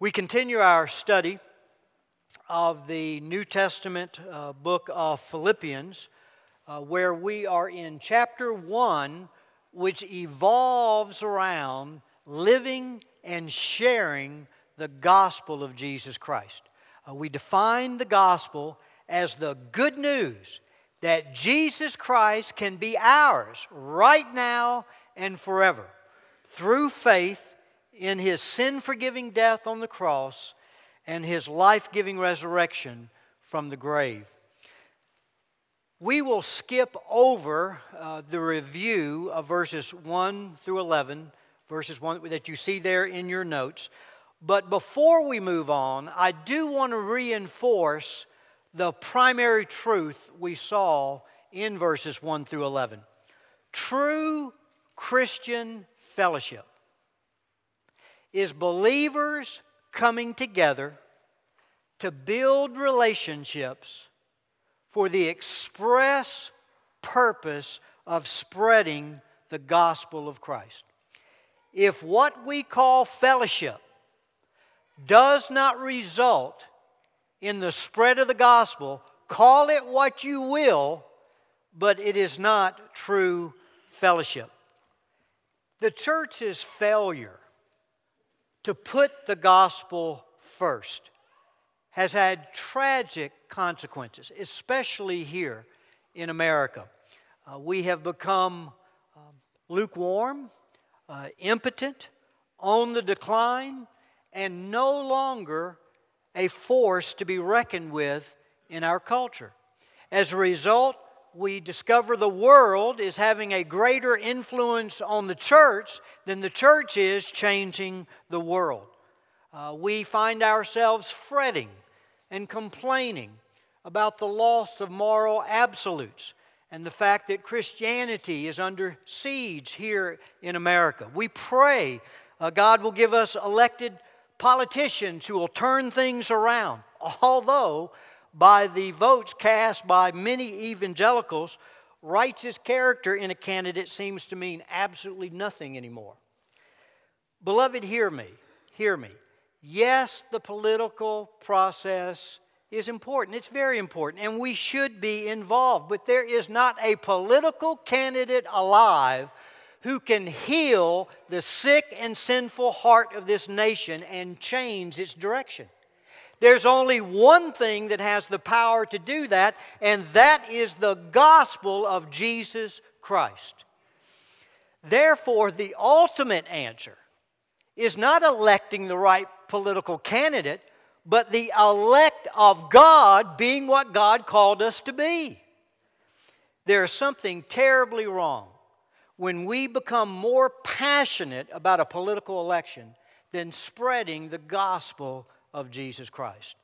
We continue our study of the New Testament uh, book of Philippians, uh, where we are in chapter 1, which evolves around living and sharing the gospel of Jesus Christ. Uh, we define the gospel as the good news that Jesus Christ can be ours right now and forever through faith in his sin forgiving death on the cross and his life giving resurrection from the grave. We will skip over uh, the review of verses 1 through 11, verses 1 that you see there in your notes. But before we move on, I do want to reinforce the primary truth we saw in verses 1 through 11. True Christian fellowship is believers coming together to build relationships for the express purpose of spreading the gospel of Christ. If what we call fellowship does not result in the spread of the gospel, call it what you will, but it is not true fellowship. The church's failure to put the gospel first has had tragic consequences, especially here in America. Uh, we have become um, lukewarm, uh, impotent, on the decline, and no longer a force to be reckoned with in our culture. As a result, we discover the world is having a greater influence on the church than the church is changing the world. Uh, we find ourselves fretting and complaining about the loss of moral absolutes and the fact that Christianity is under siege here in America. We pray uh, God will give us elected politicians who will turn things around, although by the votes cast by many evangelicals, righteous character in a candidate seems to mean absolutely nothing anymore. Beloved, hear me. Hear me. Yes, the political process is important. It's very important, and we should be involved. But there is not a political candidate alive who can heal the sick and sinful heart of this nation and change its direction. There's only one thing that has the power to do that, and that is the gospel of Jesus Christ. Therefore, the ultimate answer is not electing the right political candidate, but the elect of God being what God called us to be. There's something terribly wrong when we become more passionate about a political election than spreading the gospel of Jesus Christ.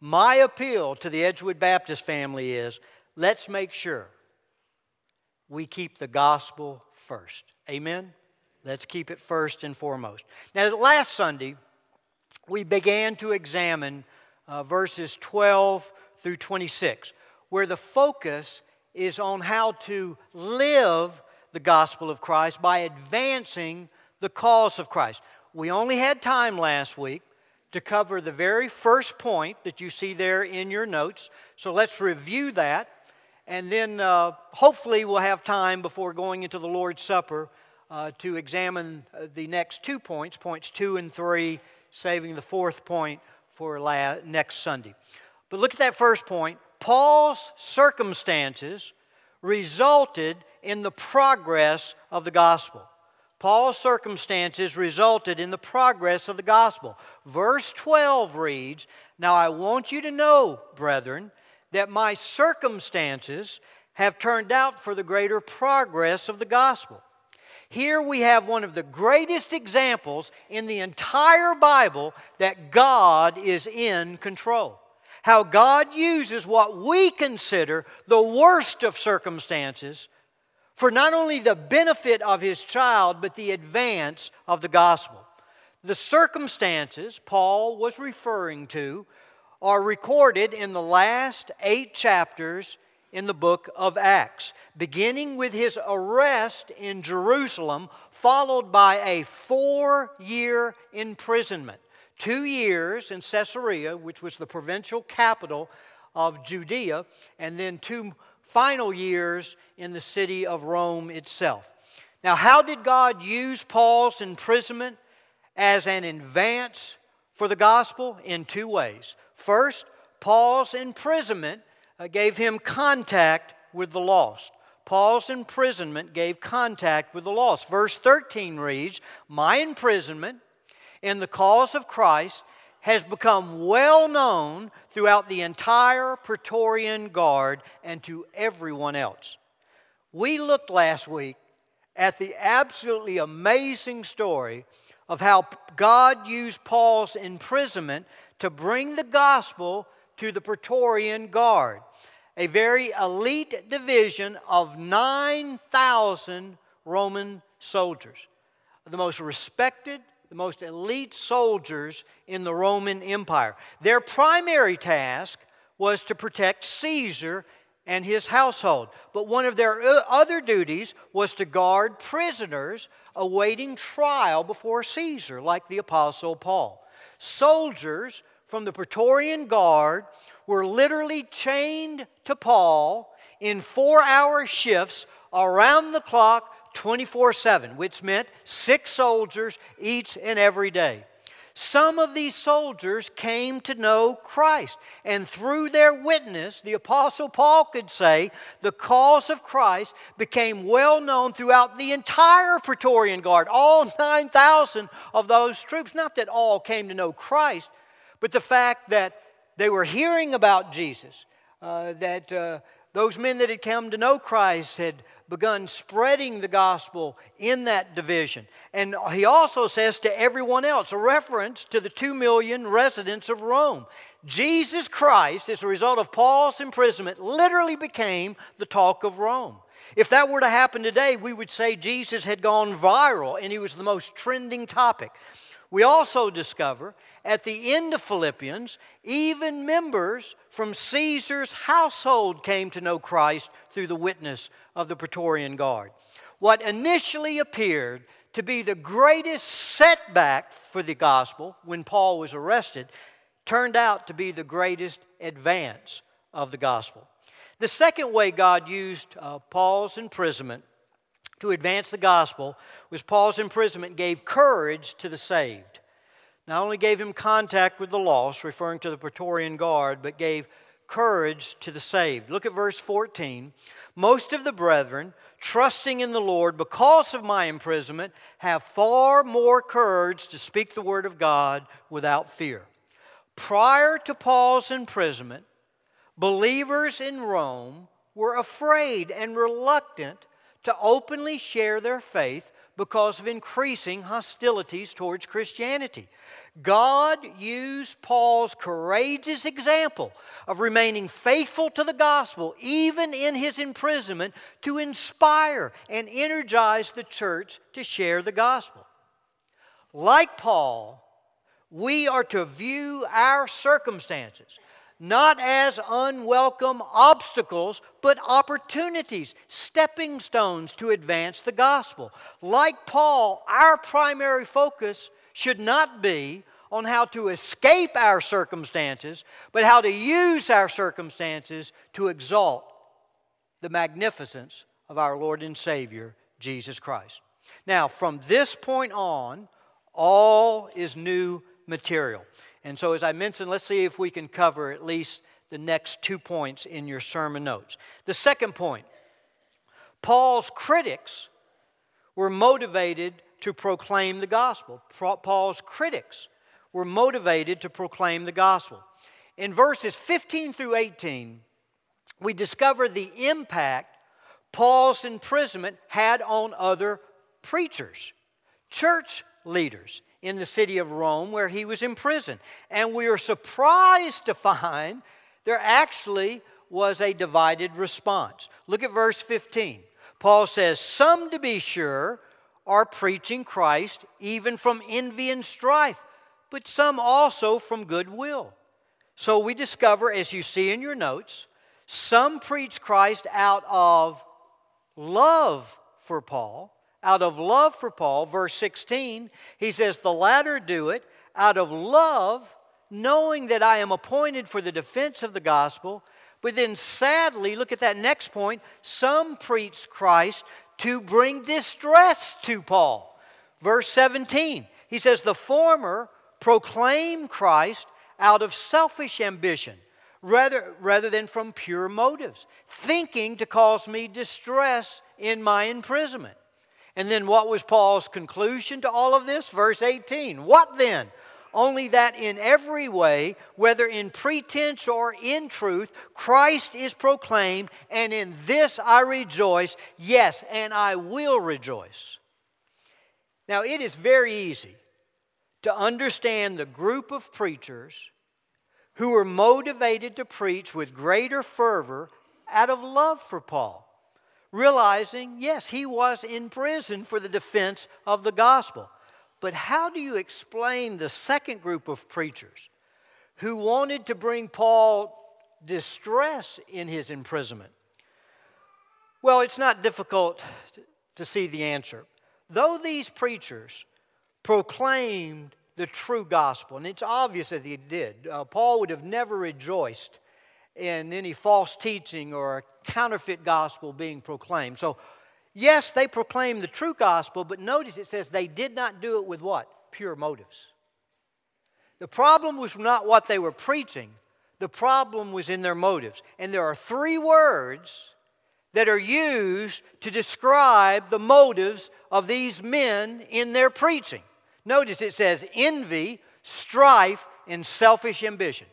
My appeal to the Edgewood Baptist family is let's make sure we keep the gospel first. Amen? Let's keep it first and foremost. Now, last Sunday, we began to examine uh, verses 12 through 26, where the focus is on how to live the gospel of Christ by advancing the cause of Christ. We only had time last week to cover the very first point that you see there in your notes. So let's review that. And then uh, hopefully we'll have time before going into the Lord's Supper uh, to examine uh, the next two points, points two and three, saving the fourth point for la- next Sunday. But look at that first point. Paul's circumstances resulted in the progress of the gospel. Paul's circumstances resulted in the progress of the gospel. Verse 12 reads Now I want you to know, brethren, that my circumstances have turned out for the greater progress of the gospel. Here we have one of the greatest examples in the entire Bible that God is in control. How God uses what we consider the worst of circumstances for not only the benefit of his child, but the advance of the gospel. The circumstances Paul was referring to are recorded in the last eight chapters in the book of Acts, beginning with his arrest in Jerusalem, followed by a four year imprisonment two years in Caesarea, which was the provincial capital of Judea, and then two final years in the city of Rome itself. Now, how did God use Paul's imprisonment as an advance for the gospel? In two ways. First, Paul's imprisonment uh, gave him contact with the lost. Paul's imprisonment gave contact with the lost. Verse 13 reads, My imprisonment in the cause of Christ has become well known throughout the entire Praetorian Guard and to everyone else. We looked last week at the absolutely amazing story of how God used Paul's imprisonment to bring the gospel to the Praetorian Guard, a very elite division of 9,000 Roman soldiers, the most respected the most elite soldiers in the Roman Empire. Their primary task was to protect Caesar and his household. But one of their uh, other duties was to guard prisoners awaiting trial before Caesar, like the Apostle Paul. Soldiers from the Praetorian Guard were literally chained to Paul in four hour shifts around the clock 24 7, which meant six soldiers each and every day. Some of these soldiers came to know Christ, and through their witness, the Apostle Paul could say the cause of Christ became well known throughout the entire Praetorian Guard, all 9,000 of those troops. Not that all came to know Christ, but the fact that they were hearing about Jesus, uh, that uh, those men that had come to know Christ had begun spreading the gospel in that division. And he also says to everyone else, a reference to the two million residents of Rome. Jesus Christ, as a result of Paul's imprisonment, literally became the talk of Rome. If that were to happen today, we would say Jesus had gone viral and he was the most trending topic. We also discover at the end of Philippians, even members from Caesar's household came to know Christ through the witness of the Praetorian Guard. What initially appeared to be the greatest setback for the gospel when Paul was arrested turned out to be the greatest advance of the gospel. The second way God used uh, Paul's imprisonment to advance the gospel was Paul's imprisonment gave courage to the saved. Not only gave him contact with the lost, referring to the Praetorian Guard, but gave courage to the saved. Look at verse 14. Most of the brethren, trusting in the Lord because of my imprisonment, have far more courage to speak the word of God without fear. Prior to Paul's imprisonment, believers in Rome were afraid and reluctant to openly share their faith because of increasing hostilities towards Christianity. God used Paul's courageous example of remaining faithful to the gospel, even in his imprisonment, to inspire and energize the church to share the gospel. Like Paul, we are to view our circumstances not as unwelcome obstacles, but opportunities, stepping stones to advance the gospel. Like Paul, our primary focus should not be on how to escape our circumstances, but how to use our circumstances to exalt the magnificence of our Lord and Savior, Jesus Christ. Now, from this point on, all is new material. And so, as I mentioned, let's see if we can cover at least the next two points in your sermon notes. The second point Paul's critics were motivated to proclaim the gospel. Paul's critics were motivated to proclaim the gospel. In verses 15 through 18, we discover the impact Paul's imprisonment had on other preachers, church leaders in the city of Rome where he was imprisoned. And we are surprised to find there actually was a divided response. Look at verse 15. Paul says, Some, to be sure, are preaching Christ even from envy and strife, but some also from goodwill. So we discover, as you see in your notes, some preach Christ out of love for Paul, out of love for Paul, verse 16, he says, The latter do it out of love, knowing that I am appointed for the defense of the gospel. But then, sadly, look at that next point some preach Christ to bring distress to Paul. Verse 17, he says, The former proclaim Christ out of selfish ambition rather, rather than from pure motives, thinking to cause me distress in my imprisonment. And then what was Paul's conclusion to all of this? Verse 18. What then? Only that in every way, whether in pretense or in truth, Christ is proclaimed, and in this I rejoice. Yes, and I will rejoice. Now, it is very easy to understand the group of preachers who were motivated to preach with greater fervor out of love for Paul realizing, yes, he was in prison for the defense of the gospel. But how do you explain the second group of preachers who wanted to bring Paul distress in his imprisonment? Well, it's not difficult to see the answer. Though these preachers proclaimed the true gospel, and it's obvious that they did, uh, Paul would have never rejoiced in any false teaching or counterfeit gospel being proclaimed. So, yes, they proclaimed the true gospel, but notice it says they did not do it with what? Pure motives. The problem was not what they were preaching, the problem was in their motives. And there are three words that are used to describe the motives of these men in their preaching. Notice it says envy, strife, and selfish ambition.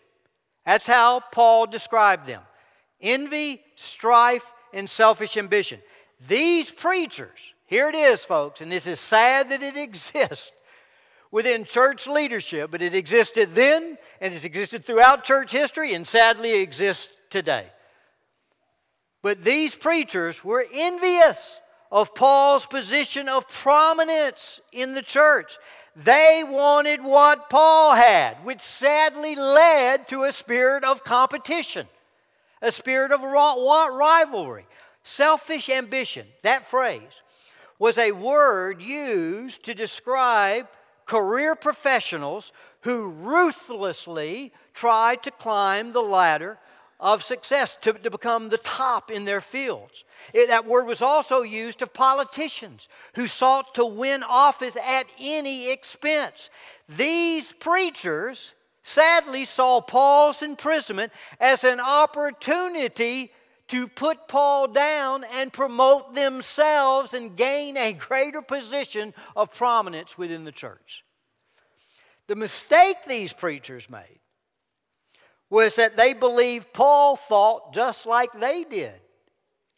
That's how Paul described them envy, strife, and selfish ambition. These preachers, here it is, folks, and this is sad that it exists within church leadership, but it existed then and it's existed throughout church history and sadly exists today. But these preachers were envious of Paul's position of prominence in the church. They wanted what Paul had, which sadly led to a spirit of competition, a spirit of rivalry, selfish ambition. That phrase was a word used to describe career professionals who ruthlessly tried to climb the ladder of success, to, to become the top in their fields. It, that word was also used of politicians who sought to win office at any expense. These preachers sadly saw Paul's imprisonment as an opportunity to put Paul down and promote themselves and gain a greater position of prominence within the church. The mistake these preachers made was that they believed Paul thought just like they did.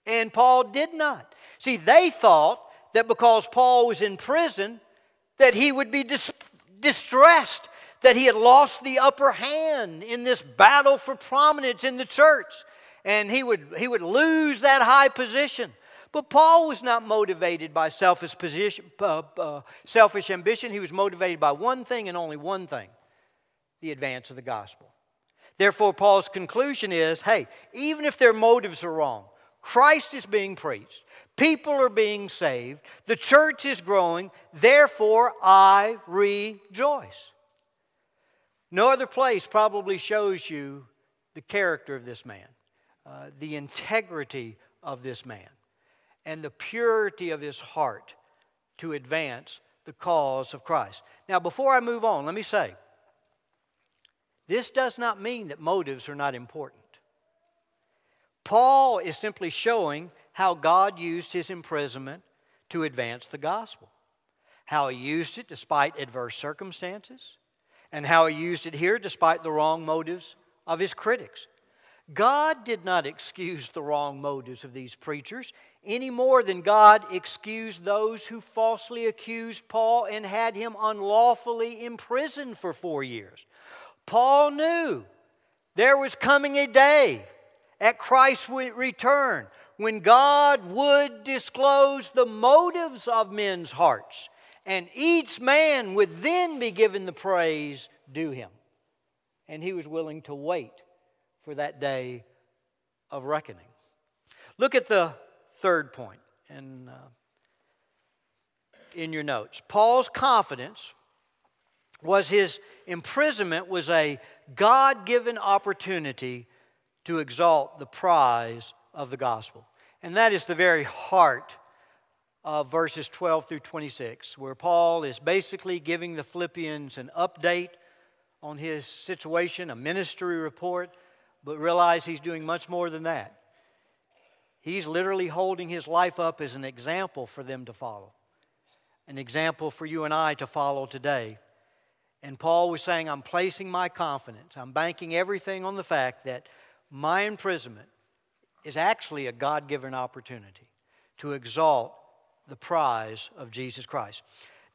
And Paul did not. See, they thought that because Paul was in prison, that he would be dis- distressed, that he had lost the upper hand in this battle for prominence in the church, and he would, he would lose that high position. But Paul was not motivated by selfish, position, uh, uh, selfish ambition. He was motivated by one thing and only one thing the advance of the gospel. Therefore, Paul's conclusion is hey, even if their motives are wrong, Christ is being preached, people are being saved, the church is growing, therefore I rejoice. No other place probably shows you the character of this man, uh, the integrity of this man, and the purity of his heart to advance the cause of Christ. Now, before I move on, let me say this does not mean that motives are not important. Paul is simply showing how God used his imprisonment to advance the gospel, how he used it despite adverse circumstances, and how he used it here despite the wrong motives of his critics. God did not excuse the wrong motives of these preachers any more than God excused those who falsely accused Paul and had him unlawfully imprisoned for four years. Paul knew there was coming a day at Christ's return when God would disclose the motives of men's hearts, and each man would then be given the praise due him. And he was willing to wait for that day of reckoning. Look at the third point in, uh, in your notes. Paul's confidence was his imprisonment was a God-given opportunity to exalt the prize of the gospel. And that is the very heart of verses 12 through 26, where Paul is basically giving the Philippians an update on his situation, a ministry report, but realize he's doing much more than that. He's literally holding his life up as an example for them to follow, an example for you and I to follow today. And Paul was saying, I'm placing my confidence, I'm banking everything on the fact that my imprisonment is actually a God given opportunity to exalt the prize of Jesus Christ.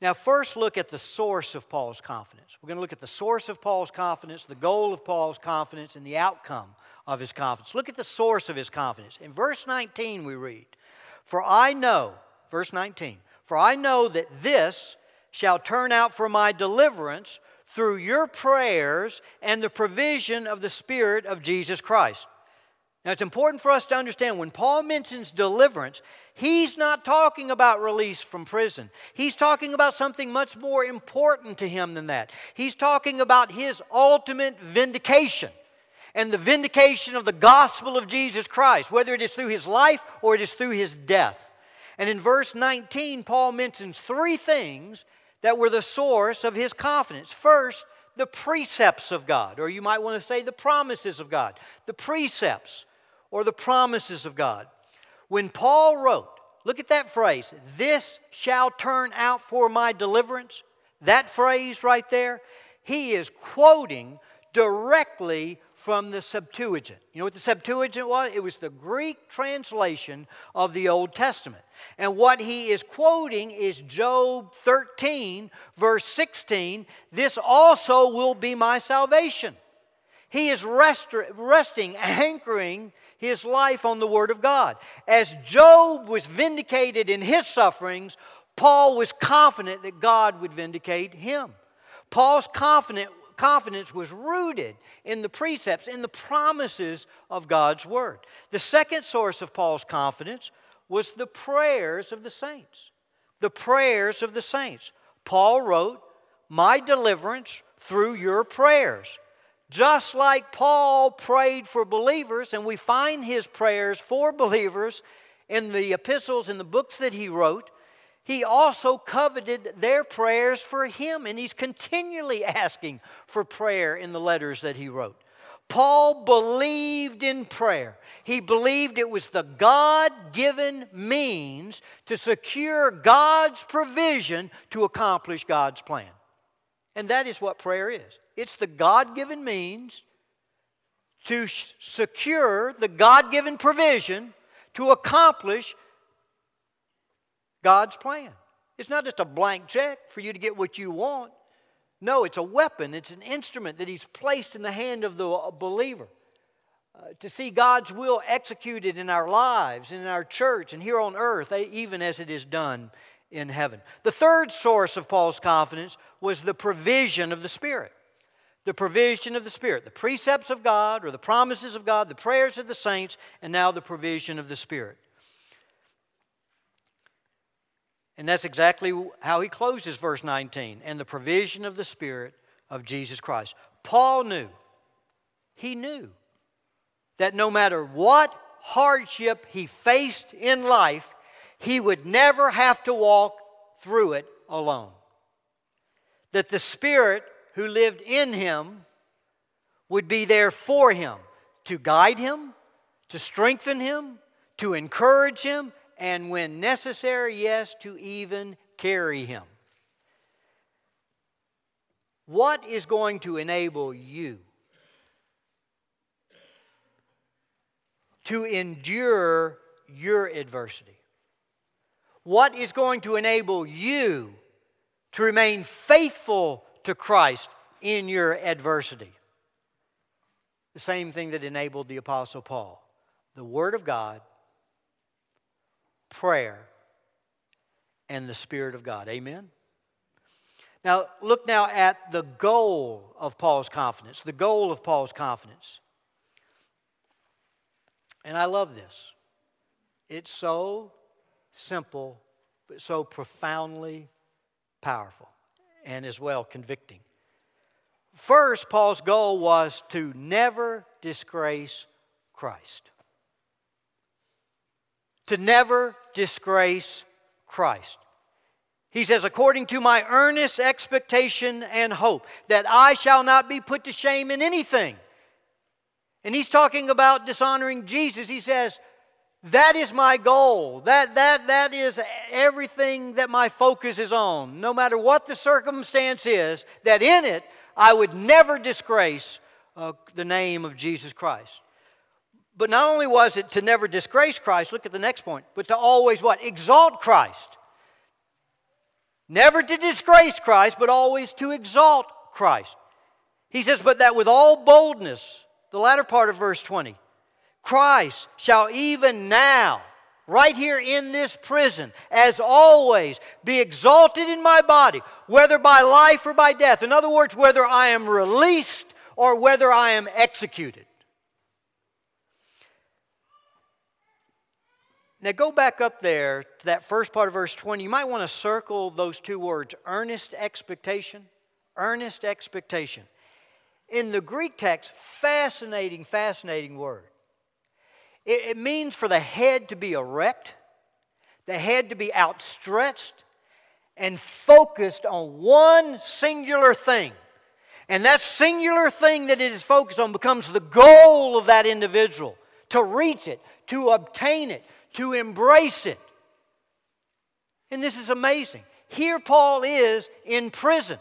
Now, first look at the source of Paul's confidence. We're going to look at the source of Paul's confidence, the goal of Paul's confidence, and the outcome of his confidence. Look at the source of his confidence. In verse 19, we read, For I know, verse 19, for I know that this shall turn out for my deliverance through your prayers and the provision of the Spirit of Jesus Christ. Now, it's important for us to understand when Paul mentions deliverance, he's not talking about release from prison. He's talking about something much more important to him than that. He's talking about his ultimate vindication and the vindication of the gospel of Jesus Christ, whether it is through his life or it is through his death. And in verse 19, Paul mentions three things that were the source of his confidence. First, the precepts of God, or you might want to say the promises of God. The precepts or the promises of God. When Paul wrote, look at that phrase, this shall turn out for my deliverance, that phrase right there, he is quoting directly from the Septuagint. You know what the Septuagint was? It was the Greek translation of the Old Testament. And what he is quoting is Job 13, verse 16 This also will be my salvation. He is rest, resting, anchoring his life on the Word of God. As Job was vindicated in his sufferings, Paul was confident that God would vindicate him. Paul's confident, confidence was rooted in the precepts, in the promises of God's Word. The second source of Paul's confidence was the prayers of the saints. The prayers of the saints. Paul wrote, My deliverance through your prayers. Just like Paul prayed for believers, and we find his prayers for believers in the epistles and the books that he wrote, he also coveted their prayers for him, and he's continually asking for prayer in the letters that he wrote. Paul believed in prayer. He believed it was the God given means to secure God's provision to accomplish God's plan. And that is what prayer is it's the God given means to secure the God given provision to accomplish God's plan. It's not just a blank check for you to get what you want. No, it's a weapon, it's an instrument that He's placed in the hand of the believer uh, to see God's will executed in our lives, in our church, and here on earth, even as it is done in heaven. The third source of Paul's confidence was the provision of the Spirit. The provision of the Spirit, the precepts of God or the promises of God, the prayers of the saints, and now the provision of the Spirit. And that's exactly how he closes verse 19 and the provision of the Spirit of Jesus Christ. Paul knew, he knew that no matter what hardship he faced in life, he would never have to walk through it alone. That the Spirit who lived in him would be there for him to guide him, to strengthen him, to encourage him, and when necessary, yes, to even carry him. What is going to enable you to endure your adversity? What is going to enable you to remain faithful to Christ in your adversity? The same thing that enabled the Apostle Paul the Word of God prayer, and the Spirit of God. Amen? Now, look now at the goal of Paul's confidence. The goal of Paul's confidence. And I love this. It's so simple, but so profoundly powerful and as well convicting. First, Paul's goal was to never disgrace Christ. To never disgrace Christ. He says, according to my earnest expectation and hope, that I shall not be put to shame in anything. And he's talking about dishonoring Jesus. He says, that is my goal. That, that, that is everything that my focus is on. No matter what the circumstance is, that in it I would never disgrace uh, the name of Jesus Christ. But not only was it to never disgrace Christ, look at the next point, but to always what? Exalt Christ. Never to disgrace Christ, but always to exalt Christ. He says, but that with all boldness, the latter part of verse 20, Christ shall even now, right here in this prison, as always, be exalted in my body, whether by life or by death. In other words, whether I am released or whether I am executed. Now, go back up there to that first part of verse 20. You might want to circle those two words earnest expectation. Earnest expectation. In the Greek text, fascinating, fascinating word. It, it means for the head to be erect, the head to be outstretched, and focused on one singular thing. And that singular thing that it is focused on becomes the goal of that individual to reach it, to obtain it, to embrace it. And this is amazing. Here, Paul is in prison.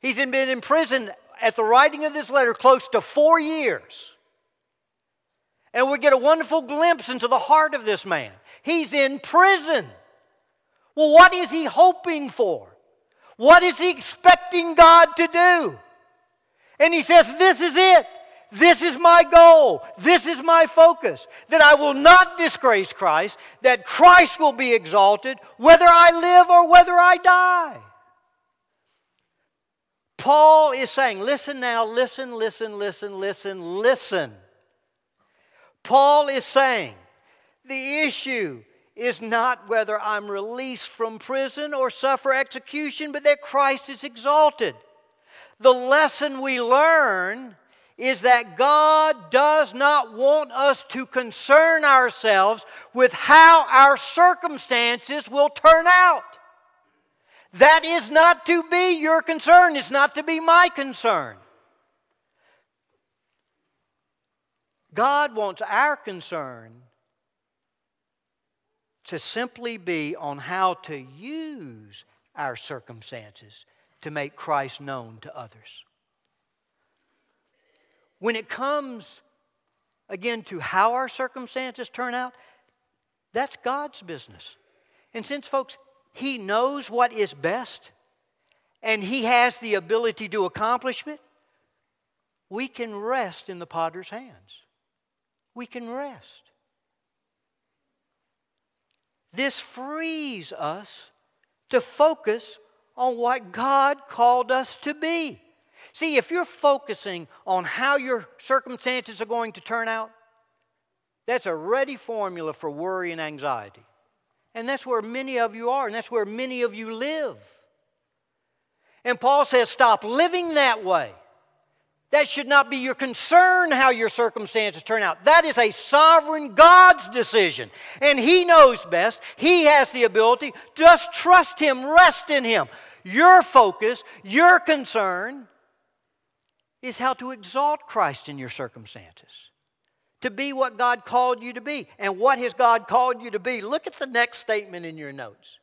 He's been in prison at the writing of this letter close to four years. And we get a wonderful glimpse into the heart of this man. He's in prison. Well, what is he hoping for? What is he expecting God to do? And he says, This is it. This is my goal. This is my focus. That I will not disgrace Christ, that Christ will be exalted whether I live or whether I die. Paul is saying, listen now, listen, listen, listen, listen, listen. Paul is saying, the issue is not whether I'm released from prison or suffer execution, but that Christ is exalted. The lesson we learn is that God does not want us to concern ourselves with how our circumstances will turn out. That is not to be your concern, it's not to be my concern. God wants our concern to simply be on how to use our circumstances to make Christ known to others. When it comes, again, to how our circumstances turn out, that's God's business. And since, folks, He knows what is best and He has the ability to accomplish it, we can rest in the potter's hands. We can rest. This frees us to focus on what God called us to be. See, if you're focusing on how your circumstances are going to turn out, that's a ready formula for worry and anxiety. And that's where many of you are, and that's where many of you live. And Paul says, stop living that way. That should not be your concern how your circumstances turn out. That is a sovereign God's decision. And He knows best. He has the ability. Just trust Him, rest in Him. Your focus, your concern is how to exalt Christ in your circumstances. To be what God called you to be. And what has God called you to be? Look at the next statement in your notes.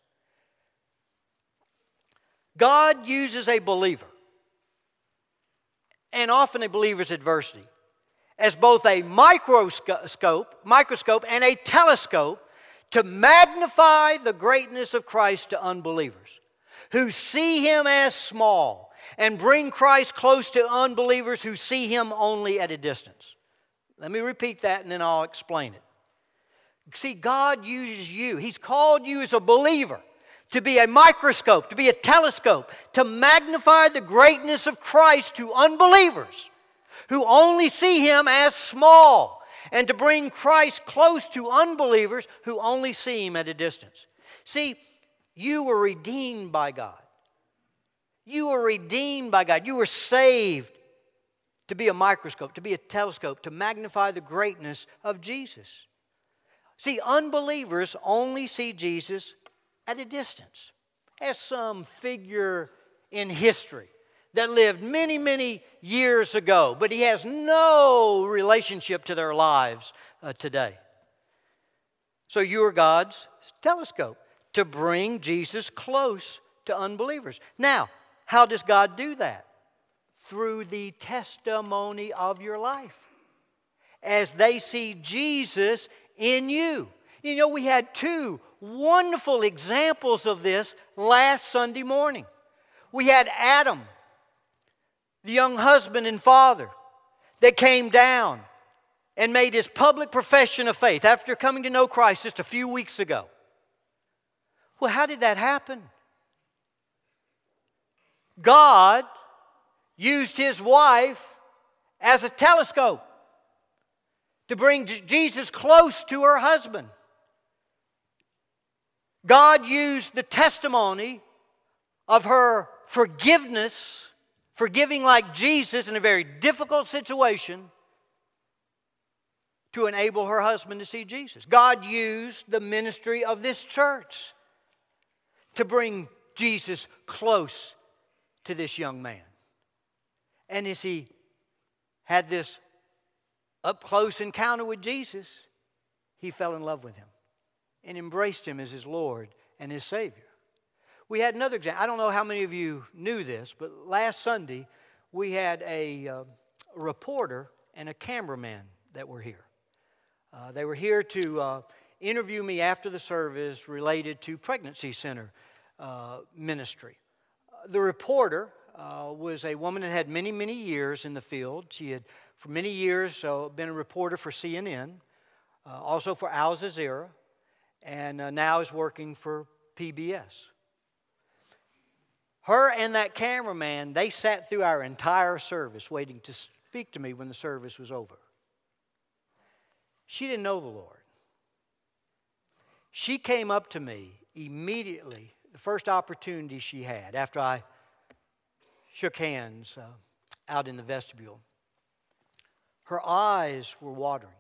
God uses a believer, and often a believer's adversity, as both a microscope, microscope and a telescope to magnify the greatness of Christ to unbelievers who see him as small and bring Christ close to unbelievers who see him only at a distance. Let me repeat that and then I'll explain it. See, God uses you, He's called you as a believer to be a microscope, to be a telescope, to magnify the greatness of Christ to unbelievers who only see Him as small, and to bring Christ close to unbelievers who only see Him at a distance. See, you were redeemed by God. You were redeemed by God. You were saved to be a microscope, to be a telescope, to magnify the greatness of Jesus. See, unbelievers only see Jesus at a distance, as some figure in history that lived many, many years ago, but he has no relationship to their lives uh, today. So you are God's telescope to bring Jesus close to unbelievers. Now, how does God do that? Through the testimony of your life. As they see Jesus in you. You know, we had two wonderful examples of this last Sunday morning. We had Adam, the young husband and father, that came down and made his public profession of faith after coming to know Christ just a few weeks ago. Well, how did that happen? God used his wife as a telescope to bring Jesus close to her husband. God used the testimony of her forgiveness, forgiving like Jesus in a very difficult situation, to enable her husband to see Jesus. God used the ministry of this church to bring Jesus close to this young man. And as he had this up close encounter with Jesus, he fell in love with him and embraced him as his Lord and his Savior. We had another example. I don't know how many of you knew this, but last Sunday we had a, uh, reporter and a cameraman that were here. Uh, they were here to uh, interview me after the service related to pregnancy center uh, ministry. The reporter uh, was a woman that had many, many years in the field. She had, for many years, uh, been a reporter for CNN, uh, also for Al Jazeera, and now is working for PBS. Her and that cameraman, they sat through our entire service waiting to speak to me when the service was over. She didn't know the Lord. She came up to me immediately, the first opportunity she had, after I shook hands uh, out in the vestibule. Her eyes were watering,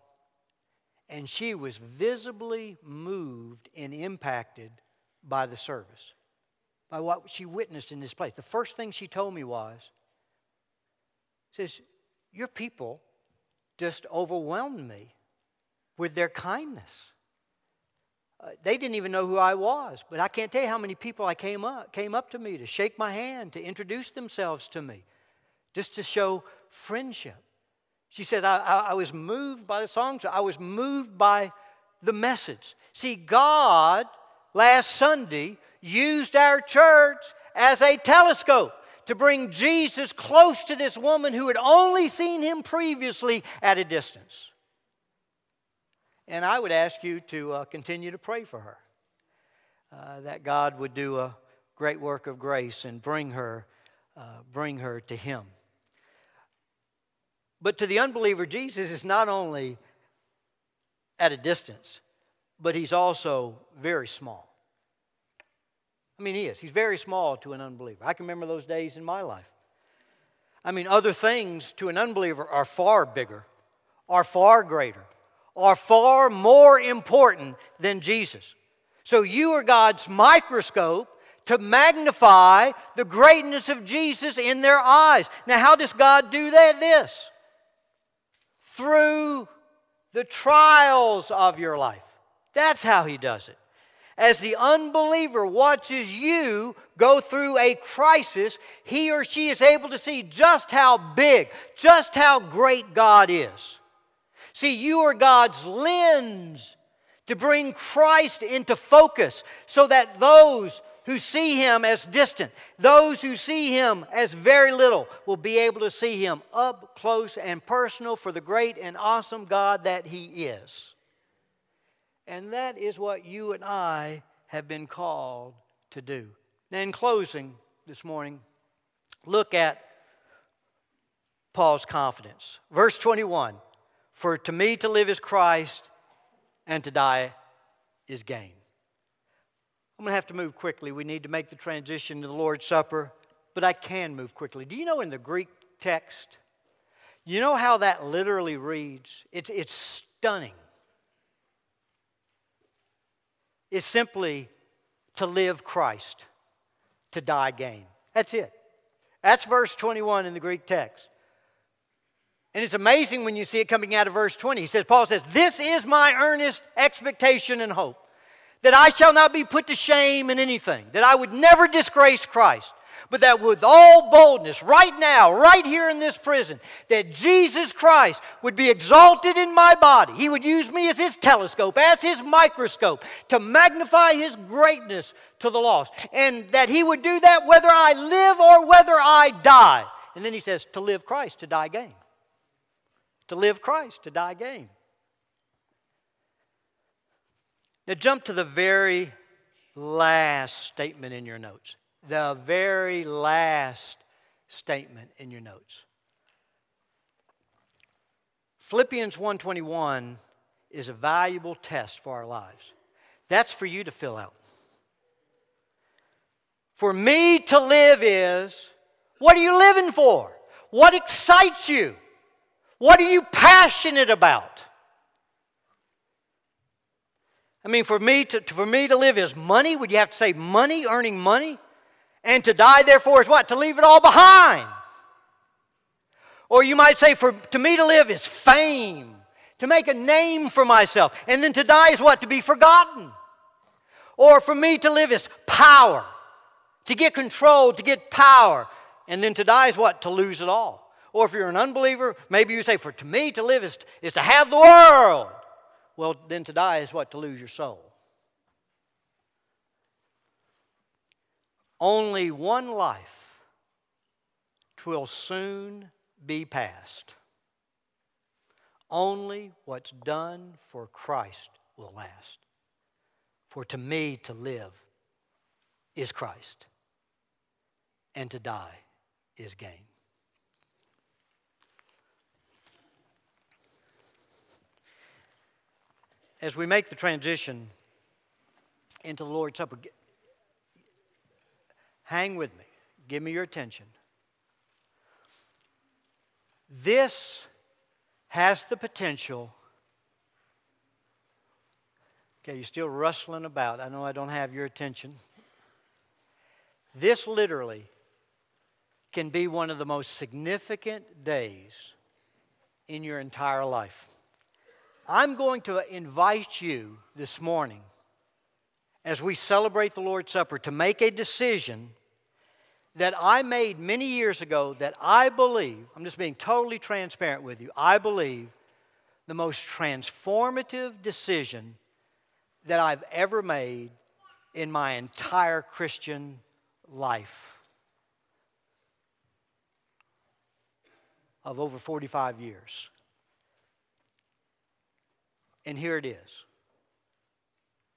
and she was visibly moved and impacted by the service, by what she witnessed in this place. The first thing she told me was, says, Your people just overwhelmed me with their kindness. Uh, they didn't even know who I was, but I can't tell you how many people I came up came up to me to shake my hand, to introduce themselves to me, just to show friendship. She said, I, I, I was moved by the songs. I was moved by the message. See, God last Sunday used our church as a telescope to bring Jesus close to this woman who had only seen him previously at a distance. And I would ask you to uh, continue to pray for her, uh, that God would do a great work of grace and bring her, uh, bring her to Him. But to the unbeliever, Jesus is not only at a distance, but He's also very small. I mean, He is. He's very small to an unbeliever. I can remember those days in my life. I mean, other things to an unbeliever are far bigger, are far greater are far more important than Jesus. So you are God's microscope to magnify the greatness of Jesus in their eyes. Now, how does God do that? This through the trials of your life. That's how He does it. As the unbeliever watches you go through a crisis, he or she is able to see just how big, just how great God is. See, you are God's lens to bring Christ into focus so that those who see him as distant, those who see him as very little, will be able to see him up close and personal for the great and awesome God that he is. And that is what you and I have been called to do. Now, in closing this morning, look at Paul's confidence. Verse 21 for to me to live is Christ, and to die is gain. I'm going to have to move quickly. We need to make the transition to the Lord's Supper, but I can move quickly. Do you know in the Greek text, You know how that literally reads? It's, it's stunning. It's simply to live Christ, to die gain. That's it. That's verse 21 in the Greek text. And it's amazing when you see it coming out of verse 20. He says, Paul says, This is my earnest expectation and hope, that I shall not be put to shame in anything, that I would never disgrace Christ, but that with all boldness, right now, right here in this prison, that Jesus Christ would be exalted in my body. He would use me as his telescope, as his microscope, to magnify his greatness to the lost. And that he would do that whether I live or whether I die. And then he says, to live Christ, to die gain to live Christ, to die gain. Now, jump to the very last statement in your notes. The very last statement in your notes. Philippians 1:21 is a valuable test for our lives. That's for you to fill out. For me to live is what are you living for? What excites you? What are you passionate about? I mean, for me to, for me to live is money. Would you have to say money, earning money? And to die, therefore, is what? To leave it all behind. Or you might say, for to me to live is fame, to make a name for myself. And then to die is what? To be forgotten. Or for me to live is power, to get control, to get power. And then to die is what? To lose it all. Or if you're an unbeliever, maybe you say, For to me to live is, is to have the world. Well, then to die is what? To lose your soul. Only one life twill soon be past. Only what's done for Christ will last. For to me to live is Christ, and to die is gain. As we make the transition into the Lord's Supper, hang with me. Give me your attention. This has the potential. Okay, you're still rustling about. I know I don't have your attention. This literally can be one of the most significant days in your entire life. I'm going to invite you this morning, as we celebrate the Lord's Supper, to make a decision that I made many years ago that I believe, I'm just being totally transparent with you, I believe the most transformative decision that I've ever made in my entire Christian life of over 45 years. And here it is.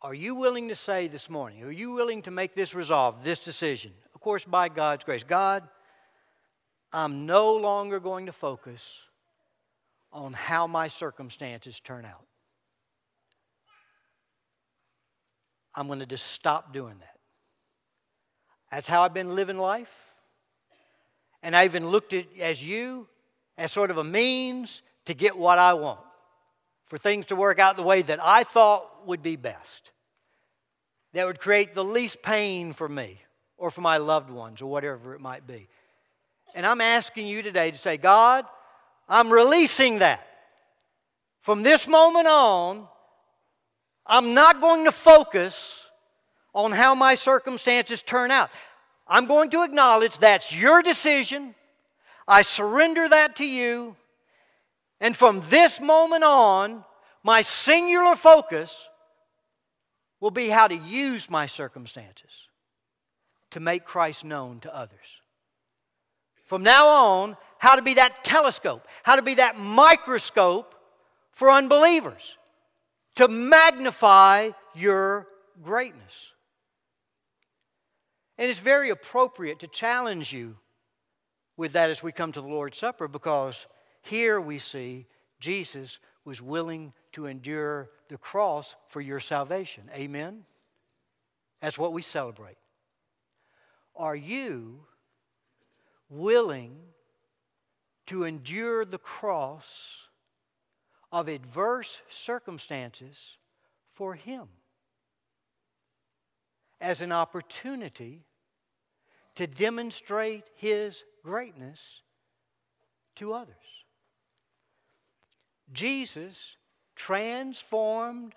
Are you willing to say this morning, are you willing to make this resolve, this decision? Of course, by God's grace. God, I'm no longer going to focus on how my circumstances turn out. I'm going to just stop doing that. That's how I've been living life. And I even looked at as you as sort of a means to get what I want for things to work out the way that I thought would be best, that would create the least pain for me or for my loved ones or whatever it might be. And I'm asking you today to say, God, I'm releasing that. From this moment on, I'm not going to focus on how my circumstances turn out. I'm going to acknowledge that's your decision. I surrender that to you. And from this moment on, my singular focus will be how to use my circumstances to make Christ known to others. From now on, how to be that telescope, how to be that microscope for unbelievers to magnify your greatness. And it's very appropriate to challenge you with that as we come to the Lord's Supper because here we see Jesus was willing to endure the cross for your salvation. Amen? That's what we celebrate. Are you willing to endure the cross of adverse circumstances for Him as an opportunity to demonstrate His greatness to others. Jesus transformed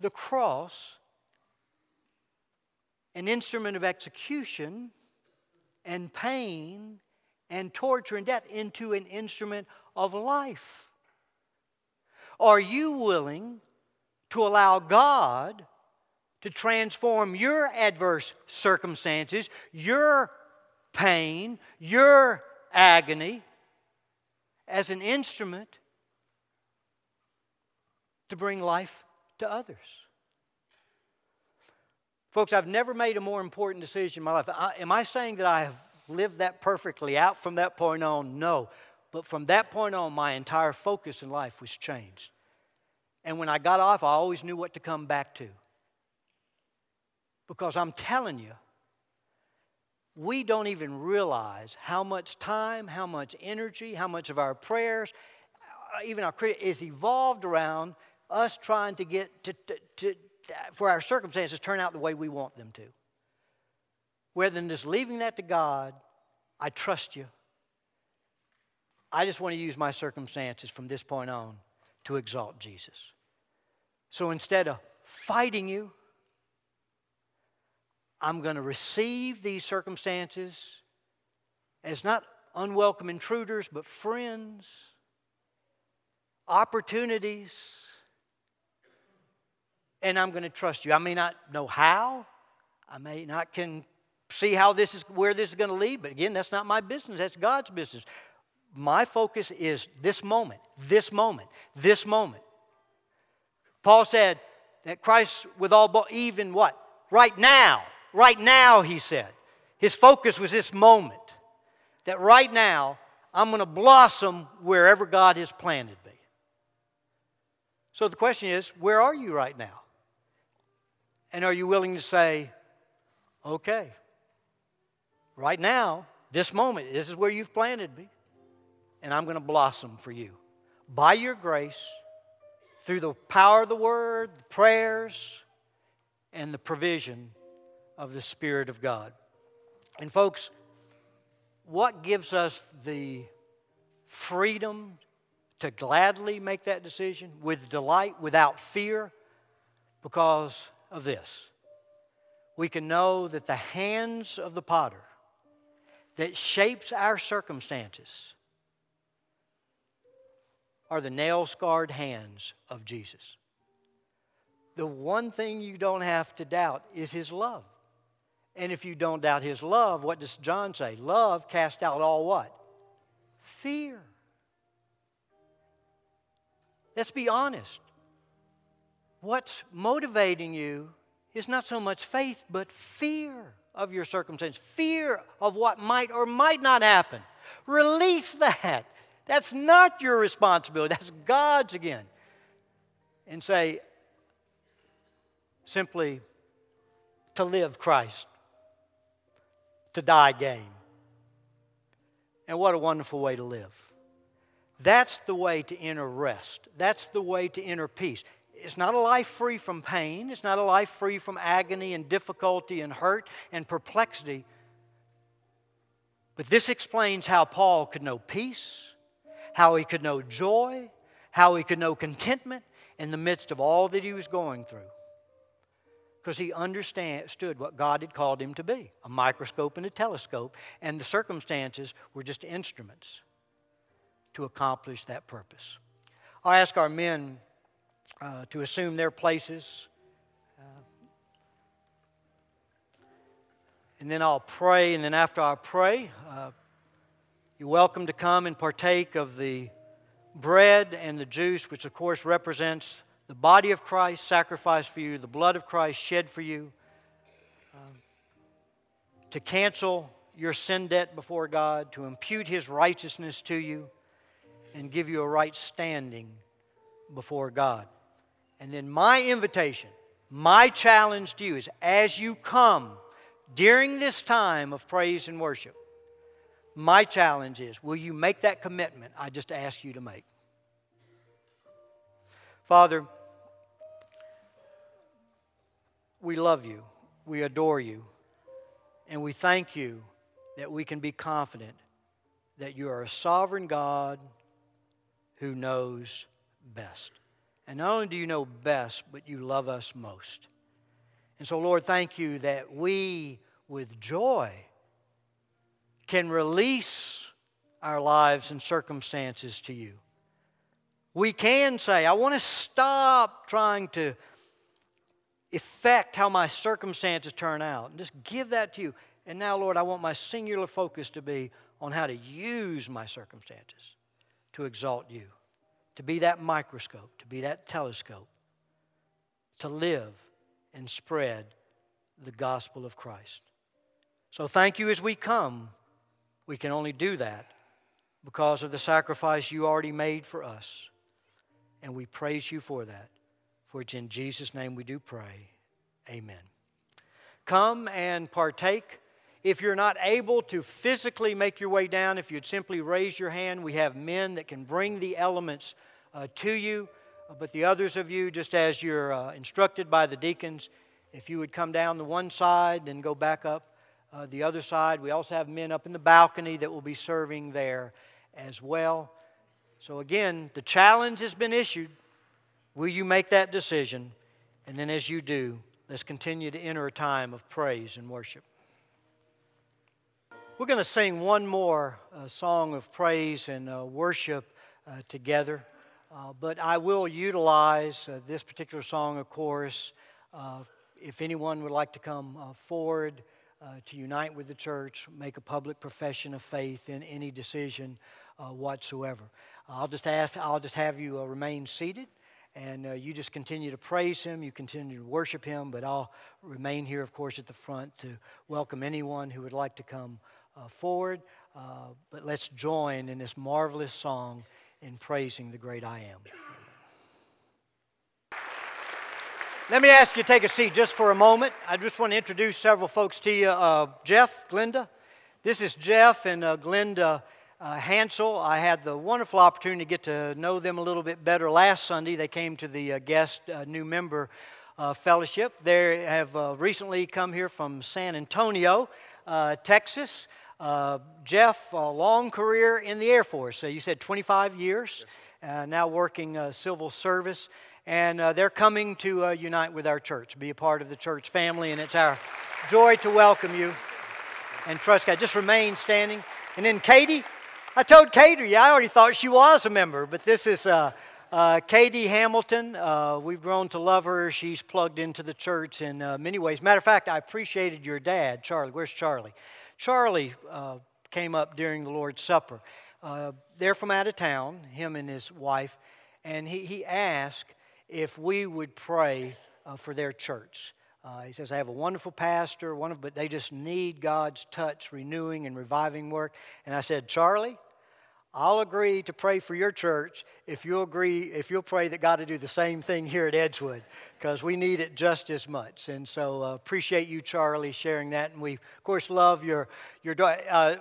the cross, an instrument of execution and pain and torture and death, into an instrument of life. Are you willing to allow God to transform your adverse circumstances, your pain, your agony, as an instrument to bring life to others. Folks, I've never made a more important decision in my life. I, am I saying that I have lived that perfectly out from that point on? No. But from that point on, my entire focus in life was changed. And when I got off, I always knew what to come back to. Because I'm telling you, we don't even realize how much time, how much energy, how much of our prayers, uh, even our is evolved around us trying to get to, to, to, for our circumstances turn out the way we want them to. Rather than just leaving that to God, I trust you. I just want to use my circumstances from this point on to exalt Jesus. So instead of fighting you, I'm going to receive these circumstances as not unwelcome intruders, but friends, opportunities, and I'm going to trust you. I may not know how, I may not can see how this is where this is going to lead, but again, that's not my business. That's God's business. My focus is this moment, this moment, this moment. Paul said that Christ with all even what? Right now Right now, he said. His focus was this moment. That right now, I'm going to blossom wherever God has planted me. So the question is, where are you right now? And are you willing to say, okay, right now, this moment, this is where you've planted me, and I'm going to blossom for you. By your grace, through the power of the word, the prayers, and the provision of the Spirit of God. And, folks, what gives us the freedom to gladly make that decision with delight, without fear? Because of this. We can know that the hands of the potter that shapes our circumstances are the nail scarred hands of Jesus. The one thing you don't have to doubt is his love. And if you don't doubt his love, what does John say? Love cast out all what? Fear. Let's be honest. What's motivating you is not so much faith, but fear of your circumstance, fear of what might or might not happen. Release that. That's not your responsibility, that's God's again. And say, simply, to live Christ to die gain. And what a wonderful way to live. That's the way to enter rest. That's the way to enter peace. It's not a life free from pain. It's not a life free from agony and difficulty and hurt and perplexity. But this explains how Paul could know peace, how he could know joy, how he could know contentment in the midst of all that he was going through because he understood what God had called him to be a microscope and a telescope, and the circumstances were just instruments to accomplish that purpose. I'll ask our men uh, to assume their places. Uh, and then I'll pray, and then after I pray, uh, you're welcome to come and partake of the bread and the juice, which of course represents the body of Christ sacrificed for you, the blood of Christ shed for you, um, to cancel your sin debt before God, to impute His righteousness to you, and give you a right standing before God. And then my invitation, my challenge to you is as you come during this time of praise and worship, My challenge is will you make that commitment I just asked you to make? Father, we love you, we adore you, and we thank you that we can be confident that you are a sovereign God who knows best. And not only do you know best, but you love us most. And so, Lord, thank you that we, with joy, can release our lives and circumstances to you. We can say, I want to stop trying to affect how my circumstances turn out and just give that to you. And now, Lord, I want my singular focus to be on how to use my circumstances to exalt you, to be that microscope, to be that telescope, to live and spread the gospel of Christ. So thank you as we come. We can only do that because of the sacrifice you already made for us. And we praise you for that. For it's in Jesus' name we do pray. Amen. Come and partake. If you're not able to physically make your way down, if you'd simply raise your hand, we have men that can bring the elements uh, to you. Uh, but the others of you, just as you're uh, instructed by the deacons, if you would come down the one side and go back up uh, the other side. We also have men up in the balcony that will be serving there as well. So, again, the challenge has been issued. Will you make that decision? And then, as you do, let's continue to enter a time of praise and worship. We're going to sing one more uh, song of praise and uh, worship uh, together. Uh, but I will utilize uh, this particular song, of course, uh, if anyone would like to come forward to unite with the church, make a public profession of faith in any decision whatsoever. I'll just, ask, I'll just have you remain seated and you just continue to praise him, you continue to worship him, but I'll remain here, of course, at the front to welcome anyone who would like to come uh, forward. Uh, but let's join in this marvelous song in praising the great I am. Let me ask you to take a seat just for a moment. I just want to introduce several folks to you. Uh, Jeff, Glenda. This is Jeff and uh, Glenda uh, Hansel. I had the wonderful opportunity to get to know them a little bit better last Sunday. They came to the uh, guest uh, new member uh, fellowship. They have recently come here from San Antonio, uh, Jeff, a long career in the Air Force. So you said 25 years, now working civil service. And they're coming to unite with our church, be a part of the church family. And it's our joy to welcome you and trust God. Just remain standing. And then Katie, I told Katie, I already thought she was a member, but this is uh, uh, Katie Hamilton. Uh, we've grown to love her. She's plugged into the church in uh, many ways. Matter of fact, I appreciated your dad, Charlie. Where's Charlie? Charlie uh, came up during the Lord's Supper. Uh, they're from out of town, him and his wife, and he, he asked if we would pray for their church. Uh, he says, I have a wonderful pastor, wonderful, but they just need God's touch, renewing and reviving work. And I said, Charlie, I'll agree to pray for your church if you'll agree, if you'll pray that God to do the same thing here at Edgewood, because we need it just as much. And so uh, appreciate you, Charlie, sharing that. And we, of course, love your, your, uh,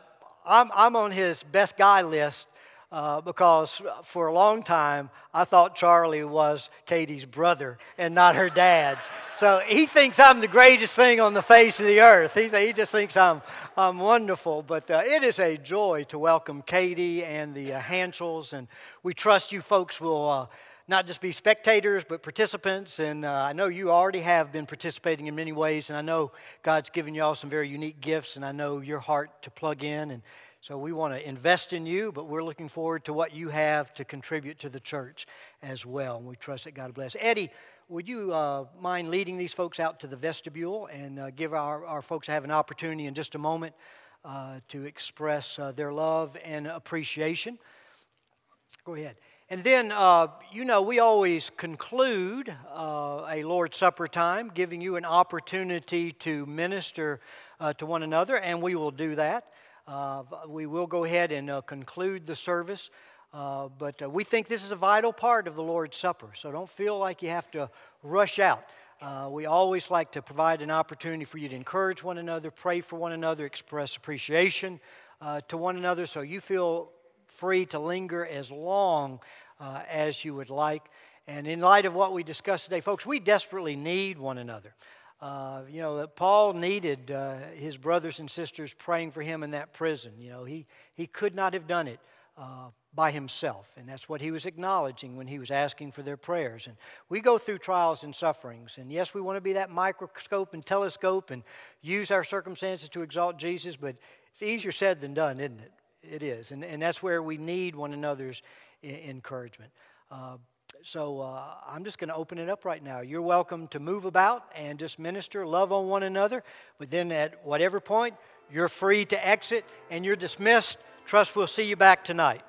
I'm, I'm on his best guy list uh, because for a long time I thought Charlie was Katie's brother and not her dad. So he thinks I'm the greatest thing on the face of the earth. He, he just thinks I'm, I'm wonderful. But uh, it is a joy to welcome Katie and the uh, Hansels, and we trust you folks will uh, not just be spectators, but participants. And uh, I know you already have been participating in many ways, and I know God's given you all some very unique gifts, and I know your heart to plug in and so we want to invest in you, but we're looking forward to what you have to contribute to the church as well. And we trust that God bless. Eddie, would you uh, mind leading these folks out to the vestibule and uh, give our, our folks have an opportunity in just a moment uh, to express uh, their love and appreciation? Go ahead. And then, uh, you know, we always conclude uh, a Lord's Supper time giving you an opportunity to minister to one another, and we will do that. Uh, we will go ahead and uh, conclude the service, uh, but uh, we think this is a vital part of the Lord's Supper, so don't feel like you have to rush out. Uh, we always like to provide an opportunity for you to encourage one another, pray for one another, express appreciation uh, to one another, so you feel free to linger as long as you would like. And in light of what we discussed today, folks, we desperately need one another. Uh, you know, that Paul needed uh, his brothers and sisters praying for him in that prison. You know, he, he could not have done it uh, by himself. And that's what he was acknowledging when he was asking for their prayers. And we go through trials and sufferings. And yes, we want to be that microscope and telescope and use our circumstances to exalt Jesus, but it's easier said than done, isn't it? It is. And, and that's where we need one another's encouragement. Uh, so uh, I'm just going to open it up right now. You're welcome to move about and just minister, love on one another. But then at whatever point, you're free to exit and you're dismissed. Trust we'll see you back tonight.